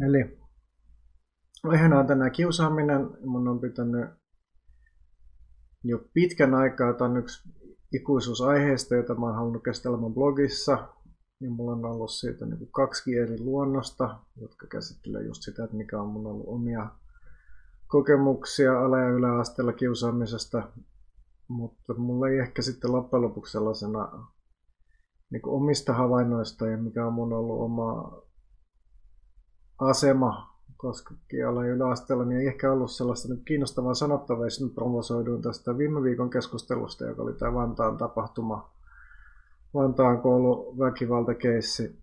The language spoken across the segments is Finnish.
Eli aiheena on tänään kiusaaminen. Mun on pitänyt jo pitkän aikaa, tämä on yksi ikuisuusaiheesta, jota mä oon halunnut käsitellä mun blogissa. Ja mulla on ollut siitä niin kaksi eri luonnosta, jotka käsittelee just sitä, että mikä on mun ollut omia kokemuksia ala- ja yläasteella kiusaamisesta. Mutta mulla ei ehkä sitten loppujen lopuksi sellaisena niin omista havainnoista ja mikä on mun ollut oma asema koska ja yläasteella, niin ei ehkä ollut sellaista nyt kiinnostavaa sanottavaa, ja nyt provosoiduin tästä viime viikon keskustelusta, joka oli tämä Vantaan tapahtuma, Vantaan koulu väkivaltakeissi,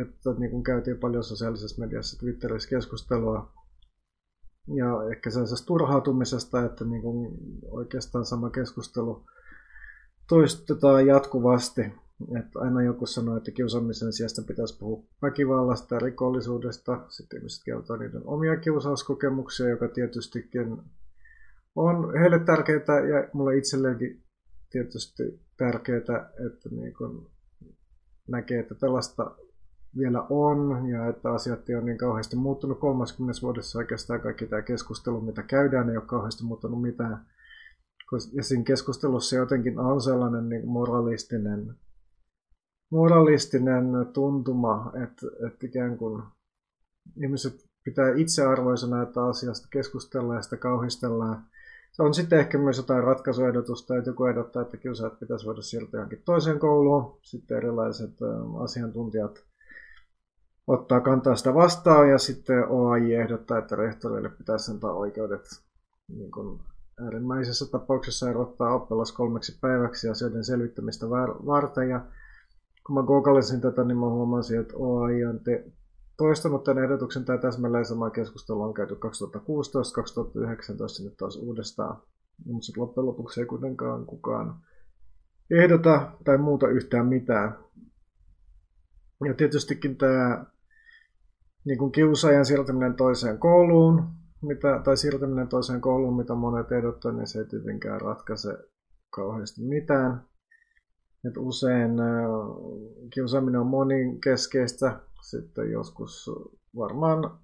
että niin kuin käytiin paljon sosiaalisessa mediassa, Twitterissä keskustelua, ja ehkä sellaisesta turhautumisesta, että niin kuin oikeastaan sama keskustelu toistetaan jatkuvasti. Että aina joku sanoo, että kiusaamisen sijasta pitäisi puhua väkivallasta ja rikollisuudesta. Sitten ihmiset kertoo niiden omia kiusauskokemuksia, joka tietystikin on heille tärkeää ja mulle itselleenkin tietysti tärkeää, että niin kun näkee, että tällaista vielä on ja että asiat ei ole niin kauheasti muuttunut 30 vuodessa oikeastaan kaikki tämä keskustelu, mitä käydään, ei ole kauheasti muuttunut mitään. Ja siinä keskustelussa jotenkin on sellainen niin moralistinen moralistinen tuntuma, että, että ikään kuin ihmiset pitää itsearvoisena, että asiasta keskustellaan ja sitä kauhistellaan. Se on sitten ehkä myös jotain ratkaisuehdotusta, että joku ehdottaa, että kiusaajat pitäisi voida siirtyä johonkin toiseen kouluun. Sitten erilaiset asiantuntijat ottaa kantaa sitä vastaan ja sitten OAJ ehdottaa, että rehtoreille pitäisi antaa oikeudet niin kuin äärimmäisessä tapauksessa erottaa oppilas kolmeksi päiväksi asioiden selvittämistä varten. Ja kun mä googlesin tätä, niin mä huomasin, että OAI on te- toistanut tämän ehdotuksen tai täsmälleen sama keskustelu on käyty 2016, 2019 nyt taas uudestaan. Mutta sitten loppujen lopuksi ei kuitenkaan kukaan ehdota tai muuta yhtään mitään. Ja tietystikin tämä niin kuin kiusaajan siirtäminen toiseen kouluun, mitä, tai siirtäminen toiseen kouluun, mitä monet ehdottaa, niin se ei tietenkään ratkaise kauheasti mitään. Et usein kiusaaminen on moninkeskeistä. Sitten joskus varmaan,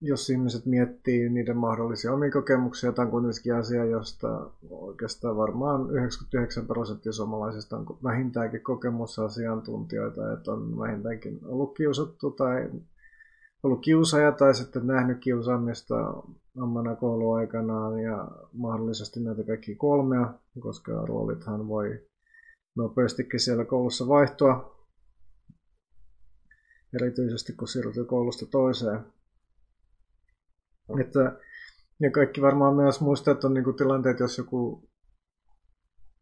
jos ihmiset miettii niiden mahdollisia omia kokemuksia, tämä on kuitenkin asia, josta oikeastaan varmaan 99 prosenttia suomalaisista on vähintäänkin kokemusasiantuntijoita, että on vähintäänkin ollut kiusattu tai ollut kiusaaja tai sitten nähnyt kiusaamista omana kouluaikanaan ja mahdollisesti näitä kaikki kolmea, koska roolithan voi nopeastikin siellä koulussa vaihtoa, erityisesti kun siirtyy koulusta toiseen. Että, ja kaikki varmaan myös muistaa, että on niin tilanteet, jos joku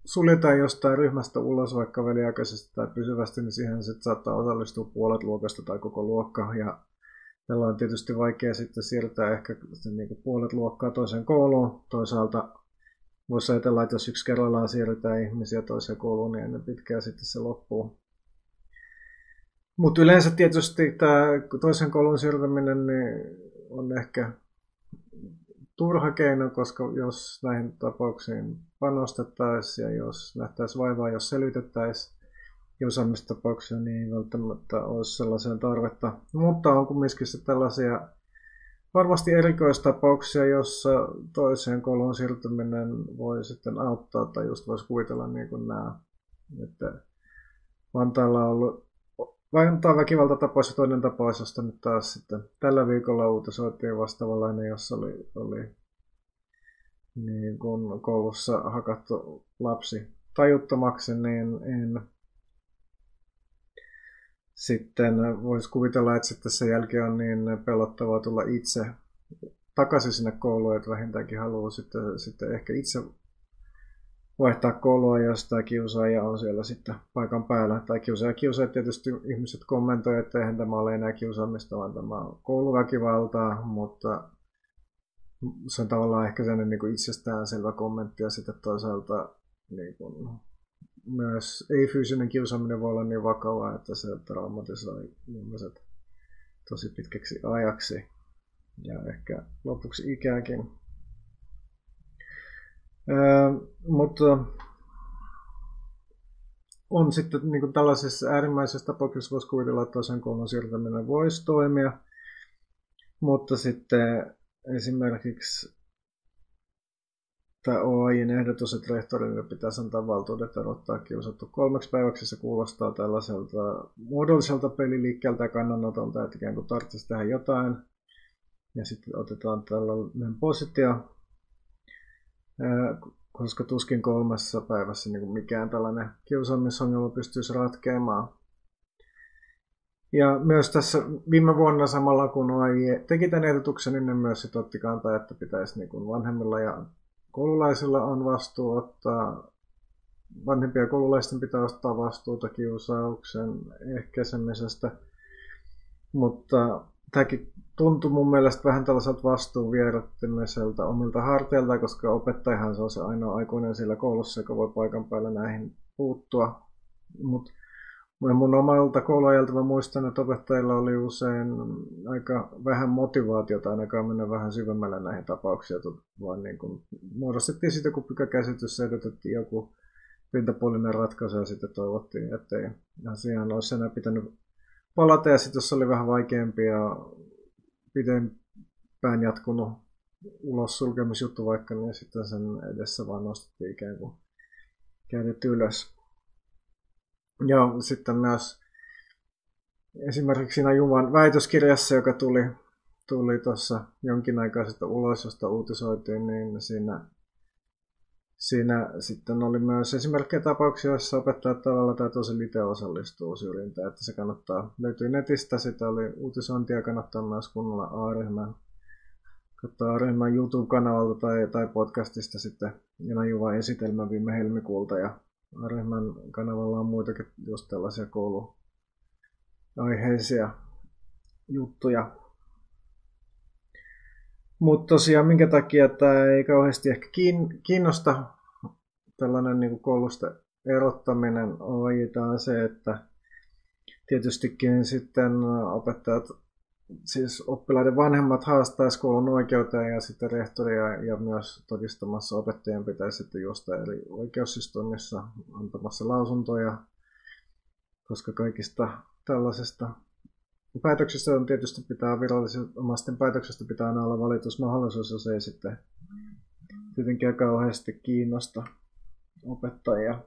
suljetaan jostain ryhmästä ulos vaikka väliaikaisesti tai pysyvästi, niin siihen sitten saattaa osallistua puolet luokasta tai koko luokka. Ja tällä on tietysti vaikea sitten siirtää ehkä niin puolet luokkaa toiseen kouluun. Toisaalta Voisi ajatella, että jos yksi kerrallaan siirretään ihmisiä toiseen kouluun, niin ennen pitkään sitten se loppuu. Mutta yleensä tietysti tämä toisen koulun siirtäminen niin on ehkä turha keino, koska jos näihin tapauksiin panostettaisiin ja jos nähtäisiin vaivaa, jos selvitettäisiin kiusaamistapauksia, niin ei välttämättä olisi sellaiseen tarvetta. Mutta on kumminkin tällaisia varmasti erikoistapauksia, jossa toiseen kouluun siirtyminen voi sitten auttaa, tai just voisi kuvitella niin kuin nämä, että Vantaalla on ollut Vantaan väkivaltatapaus ja toinen tapaus, josta nyt taas sitten tällä viikolla uutisoitiin vastaavallainen, jossa oli, oli niin kuin koulussa hakattu lapsi tajuttomaksi, niin en sitten voisi kuvitella, että sitten sen jälkeen on niin pelottavaa tulla itse takaisin sinne kouluun, että vähintäänkin haluaa sitten, sitten ehkä itse vaihtaa koulua, jos tämä kiusaaja on siellä sitten paikan päällä. Tai kiusaaja kiusaaja tietysti ihmiset kommentoivat, että eihän tämä ole enää kiusaamista, vaan tämä on kouluväkivaltaa, mutta se on tavallaan ehkä sellainen niin itsestäänselvä kommentti ja sitten toisaalta niin kuin, myös ei-fyysinen kiusaaminen voi olla niin vakavaa, että se traumatisoi ihmiset tosi pitkäksi ajaksi ja ehkä lopuksi ikääkin. Öö, mutta on sitten niin kuin tällaisessa äärimmäisessä tapauksessa voisi kuvitella, että toisen koulun siirtäminen voisi toimia, mutta sitten esimerkiksi tämä OAJin ehdotus, että rehtorille pitäisi antaa valtuudet erottaa kiusattu kolmeksi päiväksi, se kuulostaa tällaiselta muodolliselta peliliikkeeltä ja kannanotolta, että ikään kuin tarvitsisi tehdä jotain. Ja sitten otetaan tällainen positio, koska tuskin kolmessa päivässä niin mikään tällainen kiusaamisongelma pystyisi ratkeamaan. Ja myös tässä viime vuonna samalla kun OAJ teki tämän ehdotuksen, niin ne myös otti kantaa, että pitäisi niin kuin vanhemmilla ja koululaisilla on vastuu ottaa, vanhempia koululaisten pitää ottaa vastuuta kiusauksen ehkäisemisestä, mutta tämäkin tuntui mun mielestä vähän tällaiselta vastuun vierottimiselta omilta harteilta, koska opettajahan se on se ainoa aikuinen siellä koulussa, joka voi paikan päällä näihin puuttua. Mutta mun omalta kouluajalta mä muistan, että opettajilla oli usein aika vähän motivaatiota ainakaan mennä vähän syvemmälle näihin tapauksiin, vaan niin kuin muodostettiin sitten joku pykäkäsitys, selvitettiin joku pintapuolinen ratkaisu ja sitten toivottiin, ettei asiaan olisi enää pitänyt palata. Ja sitten jos oli vähän vaikeampi ja pidempään jatkunut ulos sulkemisjuttu vaikka, niin sitten sen edessä vaan nostettiin ikään kuin kädet ylös. Ja sitten myös esimerkiksi siinä Juvan väitöskirjassa, joka tuli, tuli tuossa jonkin aikaa sitten ulos, josta uutisoitiin, niin siinä, siinä sitten oli myös esimerkkejä tapauksia, joissa opettajat tavalla tai tosi itse osallistuu syrjintään, että se kannattaa, löytyy netistä, sitä oli uutisointia, kannattaa myös kunnolla A-ryhmän katsoa A-ryhmän YouTube-kanavalta tai, tai podcastista sitten Jana Juvan esitelmä viime helmikuulta ja ryhmän kanavalla on muitakin just tällaisia kouluaiheisia juttuja. Mutta tosiaan minkä takia tämä ei kauheasti ehkä kiinnosta tällainen niin koulusta erottaminen on se, että tietystikin sitten opettajat siis oppilaiden vanhemmat haastaisi koulun oikeuteen ja sitten rehtoria ja myös todistamassa opettajien pitäisi sitten juosta eri oikeusistuimissa antamassa lausuntoja, koska kaikista tällaisesta päätöksistä on tietysti pitää virallisten päätöksestä pitää aina olla valitusmahdollisuus, jos ei sitten tietenkään kauheasti kiinnosta opettajia.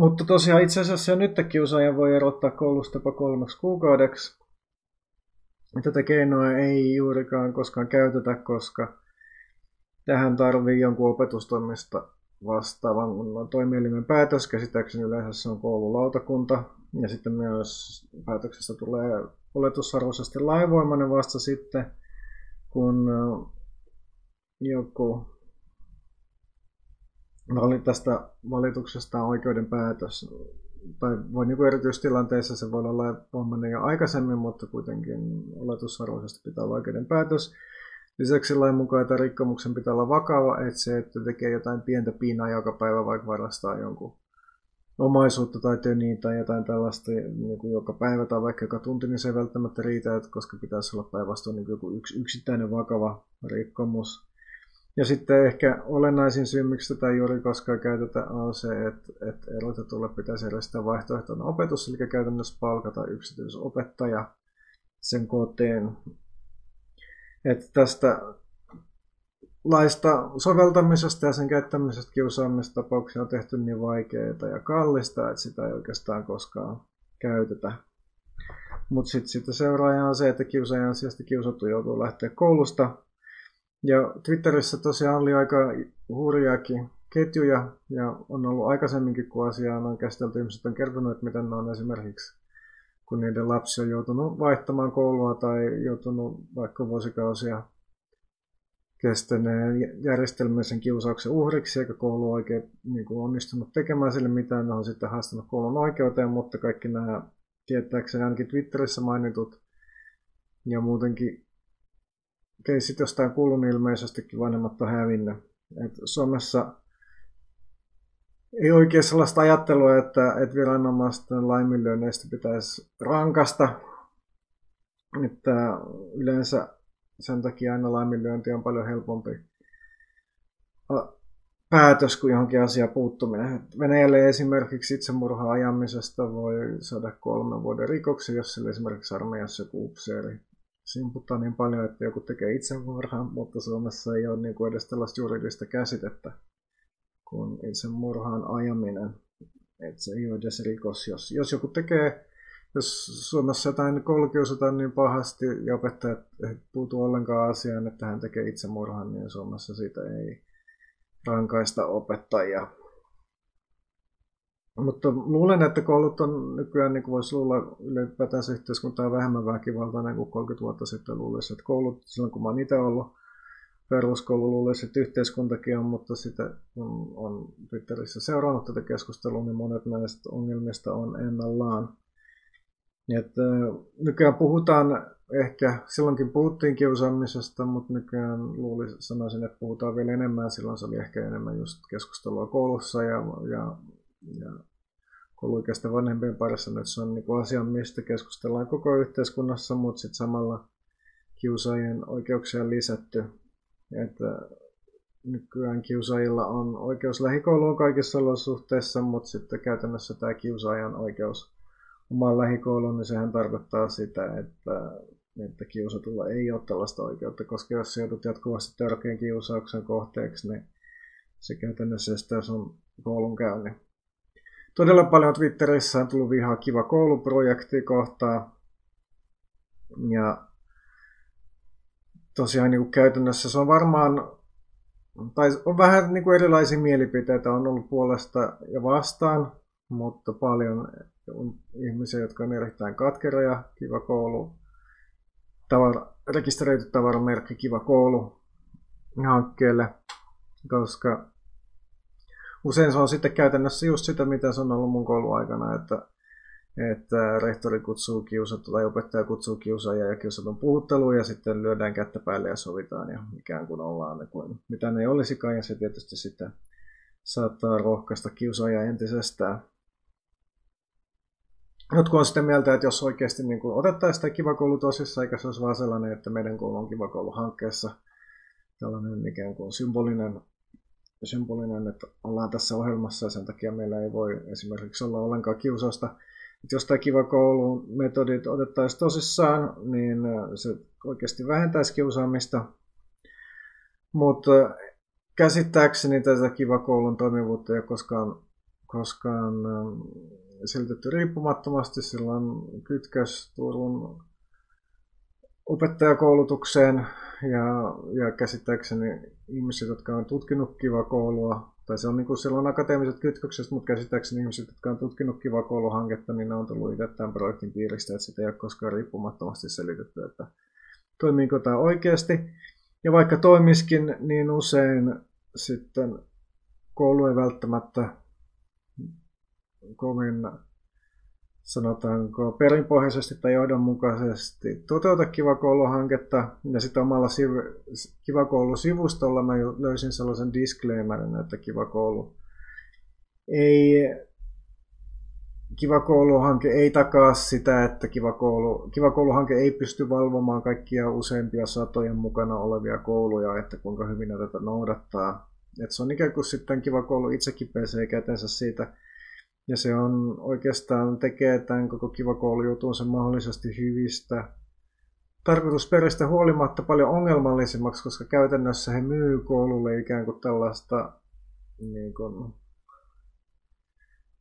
Mutta tosiaan itse asiassa jo nyt kiusaaja voi erottaa koulusta jopa kolmeksi kuukaudeksi. Tätä keinoa ei juurikaan koskaan käytetä, koska tähän tarvii jonkun opetustoimista vastaavan toimielimen päätös. Käsittääkseni yleensä se on koululautakunta. Ja sitten myös päätöksestä tulee oletusarvoisesti lainvoimainen vasta sitten, kun joku tästä valituksesta oikeuden päätös. Tai voi niin kuin erityistilanteissa se voi olla voimainen jo aikaisemmin, mutta kuitenkin oletusarvoisesti pitää olla oikeuden päätös. Lisäksi lain mukaan, että rikkomuksen pitää olla vakava, että se, että tekee jotain pientä piinaa joka päivä, vaikka varastaa jonkun omaisuutta tai töniin tai jotain tällaista niin kuin joka päivä tai vaikka joka tunti, niin se ei välttämättä riitä, että koska pitäisi olla päinvastoin niin joku yksi, yksittäinen vakava rikkomus. Ja sitten ehkä olennaisin syy, miksi tätä juuri koskaan käytetä, on se, että, että erotetulle pitäisi järjestää vaihtoehtoinen opetus, eli käytännössä palkata yksityisopettaja sen koteen. Että tästä laista soveltamisesta ja sen käyttämisestä kiusaamistapauksia on tehty niin vaikeita ja kallista, että sitä ei oikeastaan koskaan käytetä. Mutta sitten sit seuraaja on se, että kiusaajan sijasta kiusattu joutuu lähteä koulusta ja Twitterissä tosiaan oli aika hurjaakin ketjuja ja on ollut aikaisemminkin, kun asiaa on käsitelty, ihmiset on kertonut, että miten ne on esimerkiksi, kun niiden lapsi on joutunut vaihtamaan koulua tai joutunut vaikka vuosikausia kestäneen järjestelmällisen kiusauksen uhriksi, eikä koulu oikein niin kuin onnistunut tekemään sille mitään. Ne on sitten haastanut koulun oikeuteen, mutta kaikki nämä tietääkseni ainakin Twitterissä mainitut ja muutenkin keissit jostain kuulun ilmeisestikin vanhemmat on hävinnyt. Et Suomessa ei oikein sellaista ajattelua, että, että viranomaisten laiminlyönneistä pitäisi rankasta. Että yleensä sen takia aina laiminlyönti on paljon helpompi päätös kuin johonkin asiaan puuttuminen. Venäjälle esimerkiksi itsemurhaa ajamisesta voi saada kolmen vuoden rikoksen, jos sille esimerkiksi armeijassa joku upseeri simputtaa niin paljon, että joku tekee itsemurhan, mutta Suomessa ei ole niin kuin edes tällaista juridista käsitettä kuin itsemurhaan ajaminen. Että se ei ole edes rikos. Jos, jos joku tekee, jos Suomessa jotain koulukiusataan niin pahasti ja opettajat puutu ollenkaan asiaan, että hän tekee itsemurhan, niin Suomessa siitä ei rankaista opettajia. Mutta luulen, että koulut on nykyään, niin kuin voisi luulla, ylipäätään se yhteiskunta on vähemmän väkivaltainen kuin 30 vuotta sitten luulisi. Että koulut, silloin kun mä oon itse ollut peruskoulu, luulisi, että yhteiskuntakin on, mutta sitä kun on Twitterissä seurannut tätä keskustelua, niin monet näistä ongelmista on ennallaan. Että nykyään puhutaan ehkä, silloinkin puhuttiin kiusaamisesta, mutta nykyään luulisin, sanoisin, että puhutaan vielä enemmän. Silloin se oli ehkä enemmän just keskustelua koulussa ja, ja, ja kouluikäisten vanhempien parissa. Nyt se on niin asia, mistä keskustellaan koko yhteiskunnassa, mutta sitten samalla kiusaajien oikeuksia lisätty. Että nykyään kiusaajilla on oikeus lähikouluun kaikissa olosuhteissa, mutta sitten käytännössä tämä kiusaajan oikeus omaan lähikouluun, niin sehän tarkoittaa sitä, että, että kiusatulla ei ole tällaista oikeutta, koska jos joudut jatkuvasti törkeän kiusauksen kohteeksi, niin se käytännössä estää sun koulunkäynnin. Todella paljon Twitterissä on tullut vihaa Kiva kouluprojekti kohtaa. Ja tosiaan niin kuin käytännössä se on varmaan, tai on vähän niin kuin erilaisia mielipiteitä on ollut puolesta ja vastaan, mutta paljon on ihmisiä, jotka on erittäin katkeroja, kiva koulu, tavara, rekisteröity tavaramerkki Kiva koulu hankkeelle, koska usein se on sitten käytännössä just sitä, mitä se on ollut mun kouluaikana, että, että rehtori kutsuu kiusattu tai opettaja kutsuu kiusaajia ja kiusatun puhutteluun ja sitten lyödään kättä päälle ja sovitaan ja ikään kuin ollaan ne kuin mitä ne olisikaan ja se tietysti sitten saattaa rohkaista kiusaajia entisestään. Jotkut on sitä mieltä, että jos oikeasti niin kuin otettaisiin sitä kiva koulu tosissaan, eikä se olisi vaan sellainen, että meidän koulu on kiva koulu hankkeessa tällainen ikään kuin symbolinen, symbolinen, että ollaan tässä ohjelmassa ja sen takia meillä ei voi esimerkiksi olla ollenkaan kiusausta. Että jos tämä kiva koulun metodit otettaisiin tosissaan, niin se oikeasti vähentäisi kiusaamista. Mutta käsittääkseni tätä kiva koulun toimivuutta ei ole koskaan, koskaan selitetty riippumattomasti. Sillä on kytkös Turun opettajakoulutukseen ja, ja käsittääkseni ihmiset, jotka on tutkinut kiva koulua, tai se on niin kuin silloin akateemiset kytkökset, mutta käsittääkseni ihmiset, jotka on tutkinut kiva kouluhanketta, niin ne on tullut itse tämän projektin piiristä, että sitä ei ole koskaan riippumattomasti selitetty, että toimiiko tämä oikeasti. Ja vaikka toimiskin, niin usein sitten koulu ei välttämättä kovin sanotaanko perinpohjaisesti tai johdonmukaisesti toteuta Kiva Koulu-hanketta. Ja sitten omalla siv- Kiva Koulu-sivustolla mä löysin sellaisen disclaimerin, että Kiva Koulu ei Kiva Koulu-hanke ei takaa sitä, että Kiva, Koulu, Kiva Koulu-hanke ei pysty valvomaan kaikkia useimpia satojen mukana olevia kouluja, että kuinka hyvin ne tätä noudattaa. Et se on ikään kuin sitten Kiva Koulu itsekin pesee kätensä siitä, ja se on oikeastaan tekee tämän koko kiva koulujutun sen mahdollisesti hyvistä. Tarkoitusperistä huolimatta paljon ongelmallisemmaksi, koska käytännössä he myy koululle ikään kuin tällaista niin kuin,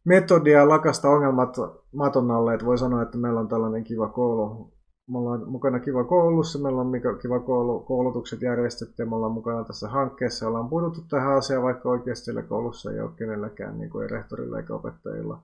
metodia lakasta ongelmat maton alle, että voi sanoa, että meillä on tällainen kiva koulu, me ollaan mukana Kiva koulussa, meillä on Kiva koulu, koulutukset järjestetty ja me ollaan mukana tässä hankkeessa. Ollaan puututtu tähän asiaan, vaikka oikeasti koulussa ei ole kenelläkään, niin kuin ei rehtorilla eikä opettajilla,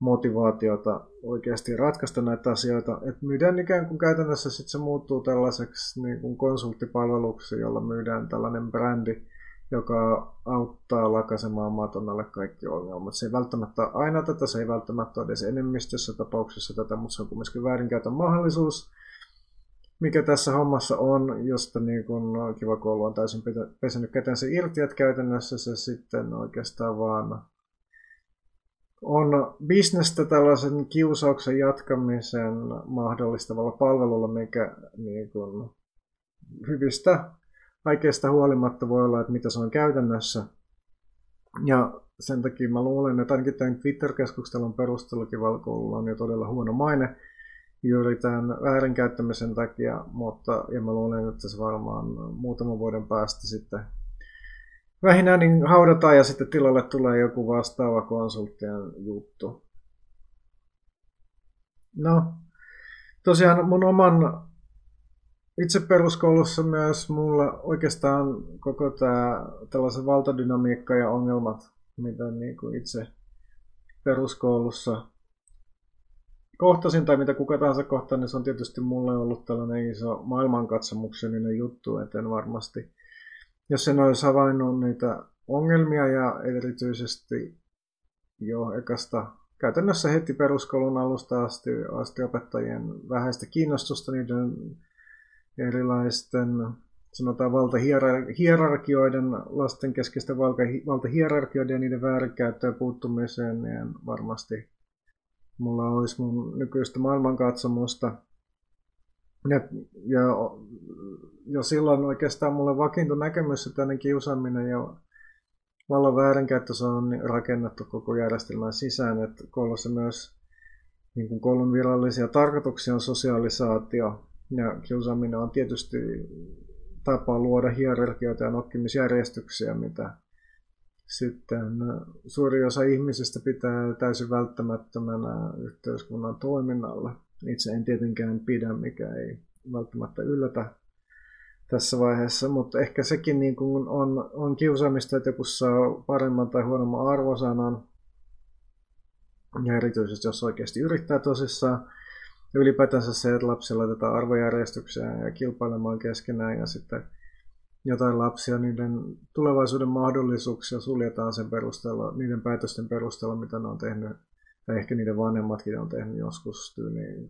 motivaatiota oikeasti ratkaista näitä asioita. Et myydään ikään kuin käytännössä sitten se muuttuu tällaiseksi niin kuin konsulttipalveluksi, jolla myydään tällainen brändi, joka auttaa lakasemaan maton alle kaikki ongelmat. Se ei välttämättä aina tätä, se ei välttämättä edes enemmistössä tapauksessa tätä, mutta se on kuitenkin väärinkäytön mahdollisuus, mikä tässä hommassa on, josta niin kun Kiva Koulu on täysin pesenyt kätensä irti, että käytännössä se sitten oikeastaan vaan on bisnestä tällaisen kiusauksen jatkamisen mahdollistavalla palvelulla, mikä niin kun hyvistä kaikesta huolimatta voi olla, että mitä se on käytännössä. Ja sen takia mä luulen, että ainakin tämän Twitter-keskustelun perustelukin valkoululla on jo todella huono maine juuri tämän väärinkäyttämisen takia, mutta ja mä luulen, että se varmaan muutaman vuoden päästä sitten vähinään niin haudataan ja sitten tilalle tulee joku vastaava konsulttien juttu. No, tosiaan mun oman itse peruskoulussa myös mulla oikeastaan koko tämä tällaisen valtadynamiikka ja ongelmat, mitä niin kuin itse peruskoulussa kohtasin tai mitä kuka tahansa kohtaa, niin se on tietysti mulle ollut tällainen iso maailmankatsomuksellinen juttu, että en varmasti, jos en olisi havainnut niitä ongelmia ja erityisesti jo ekasta käytännössä heti peruskoulun alusta asti, asti opettajien vähäistä kiinnostusta niiden erilaisten sanotaan valtahierarkioiden, lasten keskeisten valtahierarkioiden ja niiden väärinkäyttöön puuttumiseen, niin varmasti mulla olisi mun nykyistä maailmankatsomusta. Ja, ja jo silloin oikeastaan mulle vakiintui näkemys, että tänne kiusaaminen ja vallan väärinkäyttö se on rakennettu koko järjestelmän sisään, että koulussa myös niin kuin koulun virallisia tarkoituksia on sosiaalisaatio ja kiusaaminen on tietysti tapa luoda hierarkioita ja nokkimisjärjestyksiä, mitä sitten suuri osa ihmisistä pitää täysin välttämättömänä yhteiskunnan toiminnalle. Itse en tietenkään pidä, mikä ei välttämättä yllätä tässä vaiheessa, mutta ehkä sekin niin kuin on, on kiusaamista, että joku saa paremman tai huonomman arvosanan, ja erityisesti jos oikeasti yrittää tosissaan. Ja ylipäätänsä se, että lapsilla laitetaan arvojärjestykseen ja kilpailemaan keskenään ja sitten jotain lapsia, niiden tulevaisuuden mahdollisuuksia suljetaan sen perusteella, niiden päätösten perusteella, mitä ne on tehnyt, tai ehkä niiden vanhemmatkin on tehnyt joskus tyyliin 12-13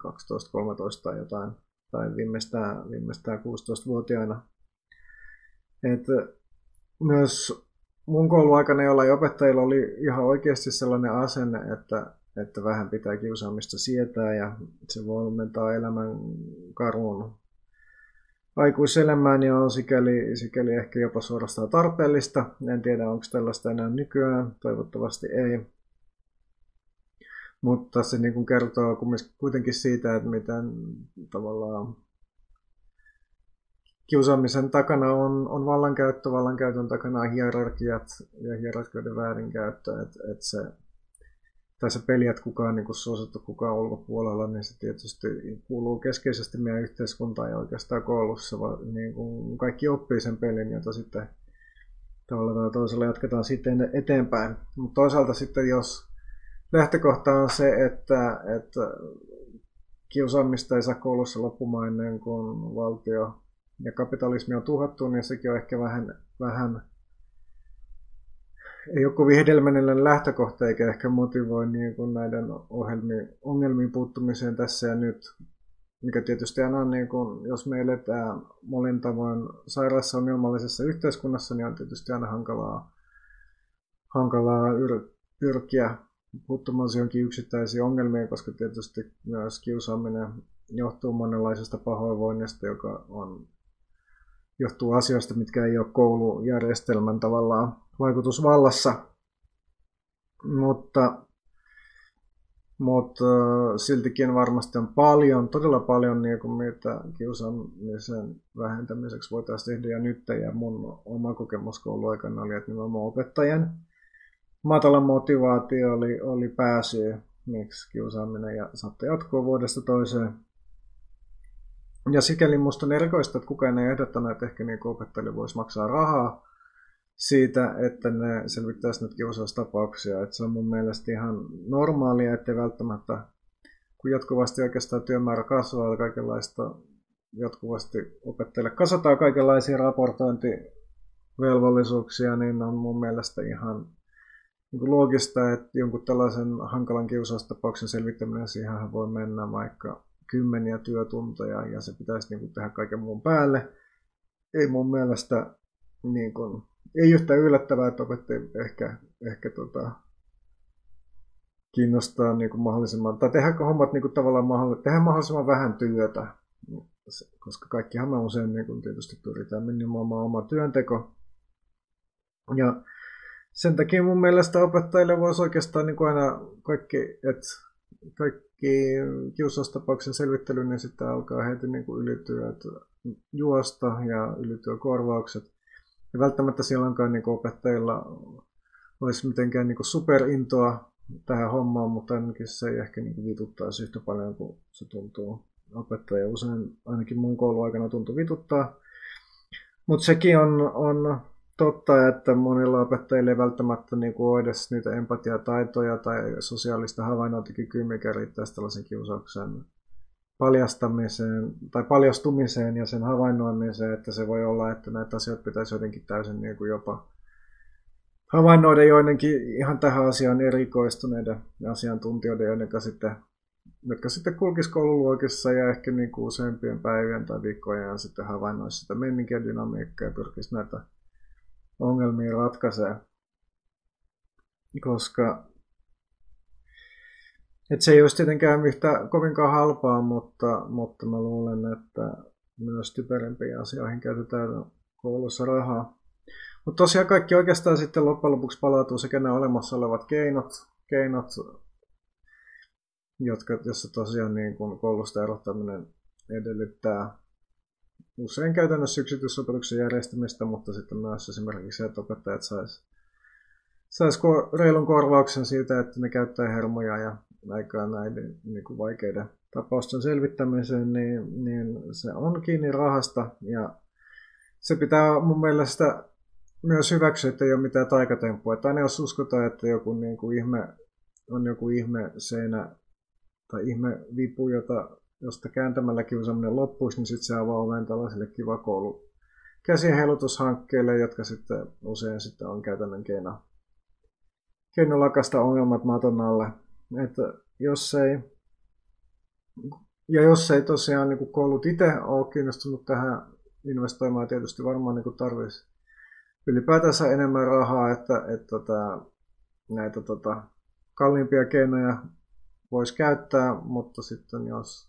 tai jotain, tai viimeistään, viimeistään 16-vuotiaina. Et myös mun kouluaikana jollain opettajilla oli ihan oikeasti sellainen asenne, että, että vähän pitää kiusaamista sietää ja se valmentaa elämän karuun aikuiselämään ja on sikäli, sikäli ehkä jopa suorastaan tarpeellista. En tiedä, onko tällaista enää nykyään, toivottavasti ei. Mutta se niin kuin kertoo kuitenkin siitä, että miten tavallaan kiusaamisen takana on, on vallankäyttö, vallankäytön takana on hierarkiat ja hierarkioiden väärinkäyttö. Että et se tai peli, että kukaan niin suosittu kukaan ulkopuolella, niin se tietysti kuuluu keskeisesti meidän yhteiskuntaan ja oikeastaan koulussa. Vaan, niin kuin kaikki oppii sen pelin, jota sitten tavalla tai toisella jatketaan sitten eteenpäin. Mutta toisaalta sitten, jos lähtökohta on se, että, että kiusaamista ei saa koulussa loppumaan ennen kuin valtio ja kapitalismi on tuhattu, niin sekin on ehkä vähän, vähän ei ole kovin hedelmällinen lähtökohta eikä ehkä motivoi niin kuin näiden ohjelmiin, ongelmiin puuttumiseen tässä ja nyt. Mikä tietysti aina on, niin kuin, jos me eletään molin tavoin sairaassa ongelmallisessa yhteiskunnassa, niin on tietysti aina hankalaa, hankalaa yr- pyrkiä puuttumaan johonkin yksittäisiin ongelmiin, koska tietysti myös kiusaaminen johtuu monenlaisesta pahoinvoinnista, joka on, johtuu asioista, mitkä ei ole koulujärjestelmän tavallaan vaikutusvallassa. Mutta, mutta siltikin varmasti on paljon, todella paljon, niin kuin mitä kiusaamisen vähentämiseksi voitaisiin tehdä. Ja nyt ja mun oma kokemus kouluaikana oli, että nimenomaan opettajien matala motivaatio oli, oli pääsy, miksi kiusaaminen ja saatte jatkua vuodesta toiseen. Ja sikäli musta on erikoista, että kukaan ei ehdottanut, että ehkä niin opettajille voisi maksaa rahaa siitä, että ne selvittäisi nyt kiusaustapauksia. Että se on mun mielestä ihan normaalia, ettei välttämättä, kun jatkuvasti oikeastaan työmäärä kasvaa kaikenlaista jatkuvasti opettajille kasataan kaikenlaisia raportointivelvollisuuksia, niin on mun mielestä ihan niin kuin loogista, että jonkun tällaisen hankalan kiusaustapauksen selvittäminen siihen voi mennä vaikka kymmeniä työtunteja ja se pitäisi niin kuin tehdä kaiken muun päälle. Ei mun mielestä niin kuin, ei yhtään yllättävää, että opettaja ehkä, ehkä tota, kiinnostaa niin kuin mahdollisimman, tai tehdä hommat niin kuin tavallaan mahdollisimman, tehdä mahdollisimman vähän työtä. koska kaikkihan me usein niin kun tietysti pyritään minimoimaan oma työnteko. Ja sen takia mun mielestä opettajille voisi oikeastaan niin kuin aina kaikki, että kaikki kiusaustapauksen selvittely, niin sitten alkaa heti niin kuin ylityöt juosta ja ylityökorvaukset. Ja välttämättä silloinkaan niin opettajilla olisi mitenkään niin superintoa tähän hommaan, mutta ainakin se ei ehkä niin vituttaa yhtä paljon kuin se tuntuu opettaja usein ainakin mun kouluaikana tuntui vituttaa. Mutta sekin on, on totta, että monilla opettajilla ei välttämättä niin kuin ole edes niitä empatiataitoja tai sosiaalista havainnointikykyä, mikä riittäisi tällaisen kiusauksen paljastamiseen tai paljastumiseen ja sen havainnoimiseen, että se voi olla, että näitä asioita pitäisi jotenkin täysin niin kuin jopa havainnoida joidenkin ihan tähän asiaan erikoistuneiden asiantuntijoiden, joiden sitten, jotka sitten kulkisivat koululuokissa ja ehkä niin kuin useampien päivien tai viikkojen ja sitten havainnoisi sitä menninkiä dynamiikkaa ja pyrkisi näitä ongelmia ratkaisee. Koska et se ei olisi tietenkään yhtä kovinkaan halpaa, mutta, mutta mä luulen, että myös typerimpiin asioihin käytetään koulussa rahaa. Mutta tosiaan kaikki oikeastaan sitten loppujen lopuksi palautuu sekä nämä olemassa olevat keinot, keinot jotka, jossa tosiaan niin kun koulusta erottaminen edellyttää usein käytännössä yksityisopetuksen järjestämistä, mutta sitten myös esimerkiksi että opettajat sais, sais reilun korvauksen siitä, että ne käyttää hermoja ja aikaa näiden niin kuin vaikeiden tapausten selvittämiseen, niin, niin se on kiinni rahasta ja se pitää mun mielestä myös hyväksyä, että ei ole mitään taikatemppua. Että aina jos uskotaan, että joku niin kuin ihme, on joku ihme seinä tai ihme vipu, jota josta kääntämällä kiusaaminen loppuisi, niin sitten se avaa oven tällaiselle kiva koulu käsiheilutushankkeille, jotka sitten usein sitten on käytännön keino, keino lakasta ongelmat maton alle. Että jos ei, ja jos ei tosiaan niin koulut itse ole kiinnostunut tähän investoimaan, tietysti varmaan niin tarvitsisi ylipäätänsä enemmän rahaa, että, että että näitä tota, kalliimpia keinoja voisi käyttää, mutta sitten jos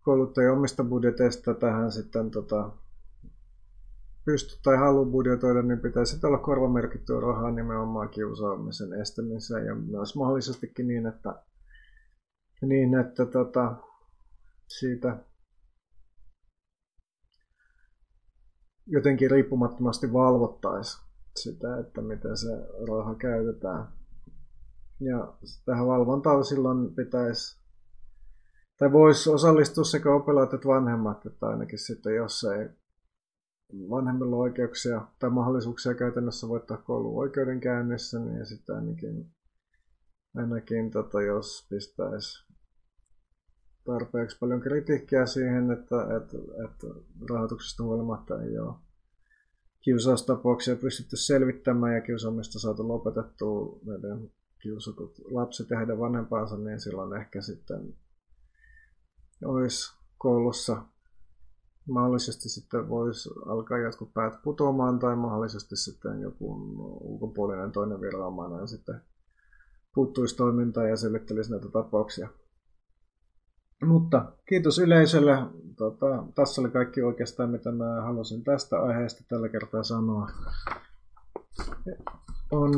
kouluttaja omista budjeteista tähän sitten tota, pysty tai halu budjetoida, niin pitäisi olla korvamerkittyä rahaa nimenomaan kiusaamisen estämiseen ja myös mahdollisestikin niin, että, niin, että tota, siitä jotenkin riippumattomasti valvottaisiin sitä, että miten se raha käytetään. Ja tähän valvontaan silloin pitäisi tai voisi osallistua sekä oppilaat että vanhemmat, että ainakin sitten jos ei vanhemmilla oikeuksia tai mahdollisuuksia käytännössä voittaa koulun oikeudenkäynnissä, niin sitten ainakin, ainakin tota, jos pistäisi tarpeeksi paljon kritiikkiä siihen, että, että, että rahoituksesta huolimatta ei ole kiusaustapauksia pystytty selvittämään ja kiusaamista saatu lopetettua meidän kiusatut lapset ja heidän vanhempansa, niin silloin ehkä sitten olisi koulussa mahdollisesti sitten voisi alkaa jotkut päät putoamaan tai mahdollisesti sitten joku ulkopuolinen toinen viranomainen sitten puuttuisi toimintaan ja selvittelisi näitä tapauksia. Mutta kiitos yleisölle. Tota, tässä oli kaikki oikeastaan, mitä mä halusin tästä aiheesta tällä kertaa sanoa. On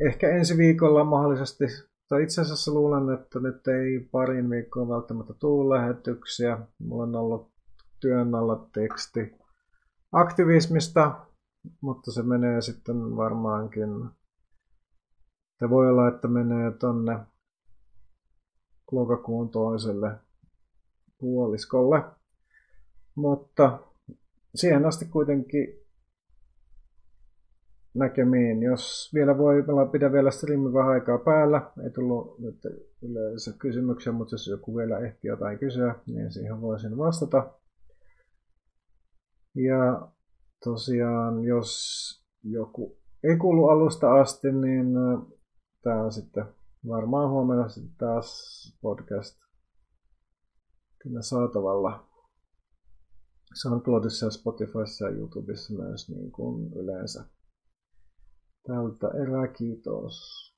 ehkä ensi viikolla mahdollisesti tai itse asiassa luulen, että nyt ei parin viikkoon välttämättä tule lähetyksiä. Mulla on ollut työn alla teksti aktivismista, mutta se menee sitten varmaankin, se voi olla, että menee tonne lokakuun toiselle puoliskolle. Mutta siihen asti kuitenkin näkemiin. Jos vielä voi, pidä vielä striimi vähän aikaa päällä. Ei tullut nyt yleensä kysymyksiä, mutta jos joku vielä ehti jotain kysyä, niin siihen voisin vastata. Ja tosiaan, jos joku ei kuulu alusta asti, niin tämä on sitten varmaan huomenna sitten taas podcast kyllä saatavalla SoundCloudissa Spotifyssa ja YouTubessa myös niin kuin yleensä tältä erää. Kiitos.